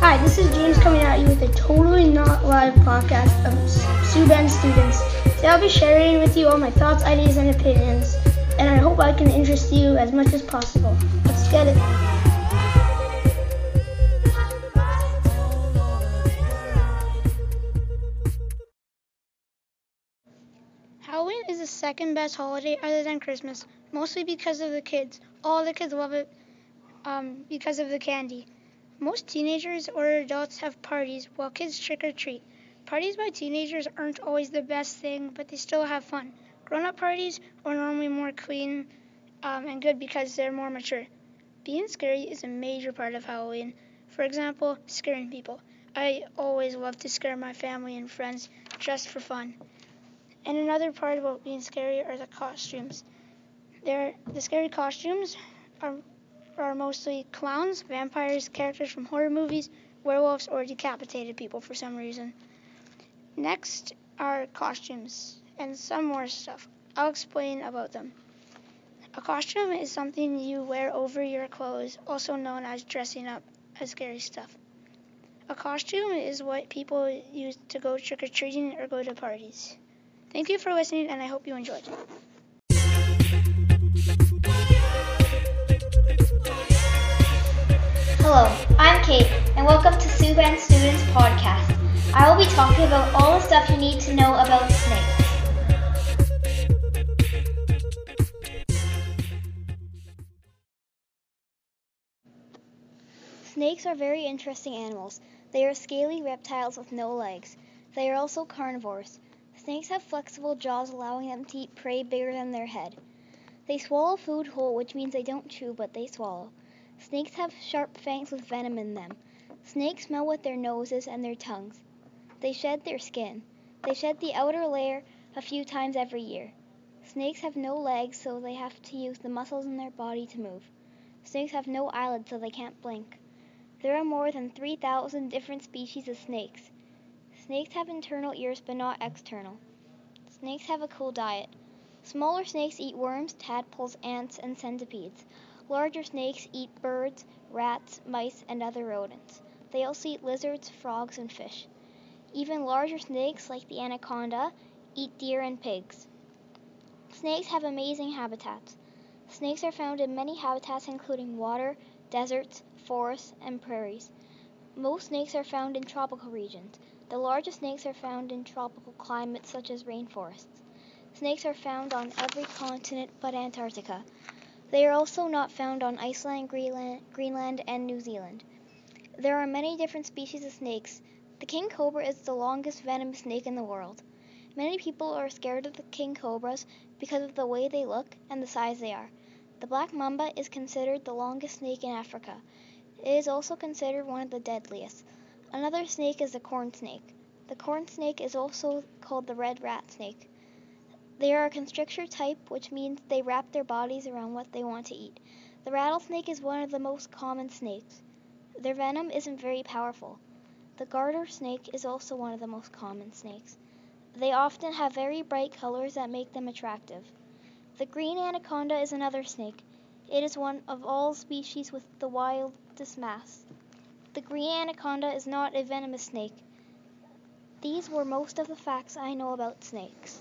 Hi, this is James coming at you with a totally not live podcast of Bend students. Today I'll be sharing with you all my thoughts, ideas, and opinions, and I hope I can interest you as much as possible. Let's get it. Halloween is the second best holiday other than Christmas, mostly because of the kids. All the kids love it um, because of the candy. Most teenagers or adults have parties while kids trick or treat. Parties by teenagers aren't always the best thing, but they still have fun. Grown up parties are normally more clean um, and good because they're more mature. Being scary is a major part of Halloween. For example, scaring people. I always love to scare my family and friends just for fun. And another part about being scary are the costumes. They're, the scary costumes are, are mostly clowns, vampires, characters from horror movies, werewolves, or decapitated people for some reason. Next are costumes and some more stuff. I'll explain about them. A costume is something you wear over your clothes, also known as dressing up as scary stuff. A costume is what people use to go trick or treating or go to parties. Thank you for listening, and I hope you enjoyed. Podcast. I will be talking about all the stuff you need to know about snakes. Snakes are very interesting animals. They are scaly reptiles with no legs. They are also carnivores. Snakes have flexible jaws allowing them to eat prey bigger than their head. They swallow food whole, which means they don't chew, but they swallow. Snakes have sharp fangs with venom in them. Snakes smell with their noses and their tongues. They shed their skin. They shed the outer layer a few times every year. Snakes have no legs, so they have to use the muscles in their body to move. Snakes have no eyelids, so they can't blink. There are more than 3,000 different species of snakes. Snakes have internal ears but not external. Snakes have a cool diet. Smaller snakes eat worms, tadpoles, ants, and centipedes. Larger snakes eat birds, rats, mice, and other rodents. They also eat lizards, frogs, and fish. Even larger snakes, like the anaconda, eat deer and pigs. Snakes have amazing habitats. Snakes are found in many habitats including water, deserts, forests, and prairies. Most snakes are found in tropical regions. The largest snakes are found in tropical climates such as rainforests. Snakes are found on every continent but Antarctica. They are also not found on Iceland, Greenland, Greenland, and New Zealand. There are many different species of snakes. The king cobra is the longest venomous snake in the world. Many people are scared of the king cobras because of the way they look and the size they are. The black mamba is considered the longest snake in Africa. It is also considered one of the deadliest. Another snake is the corn snake. The corn snake is also called the red rat snake. They are a constrictor type, which means they wrap their bodies around what they want to eat. The rattlesnake is one of the most common snakes. Their venom isn't very powerful. The garter snake is also one of the most common snakes. They often have very bright colors that make them attractive. The green anaconda is another snake. It is one of all species with the wildest mass. The green anaconda is not a venomous snake. These were most of the facts I know about snakes.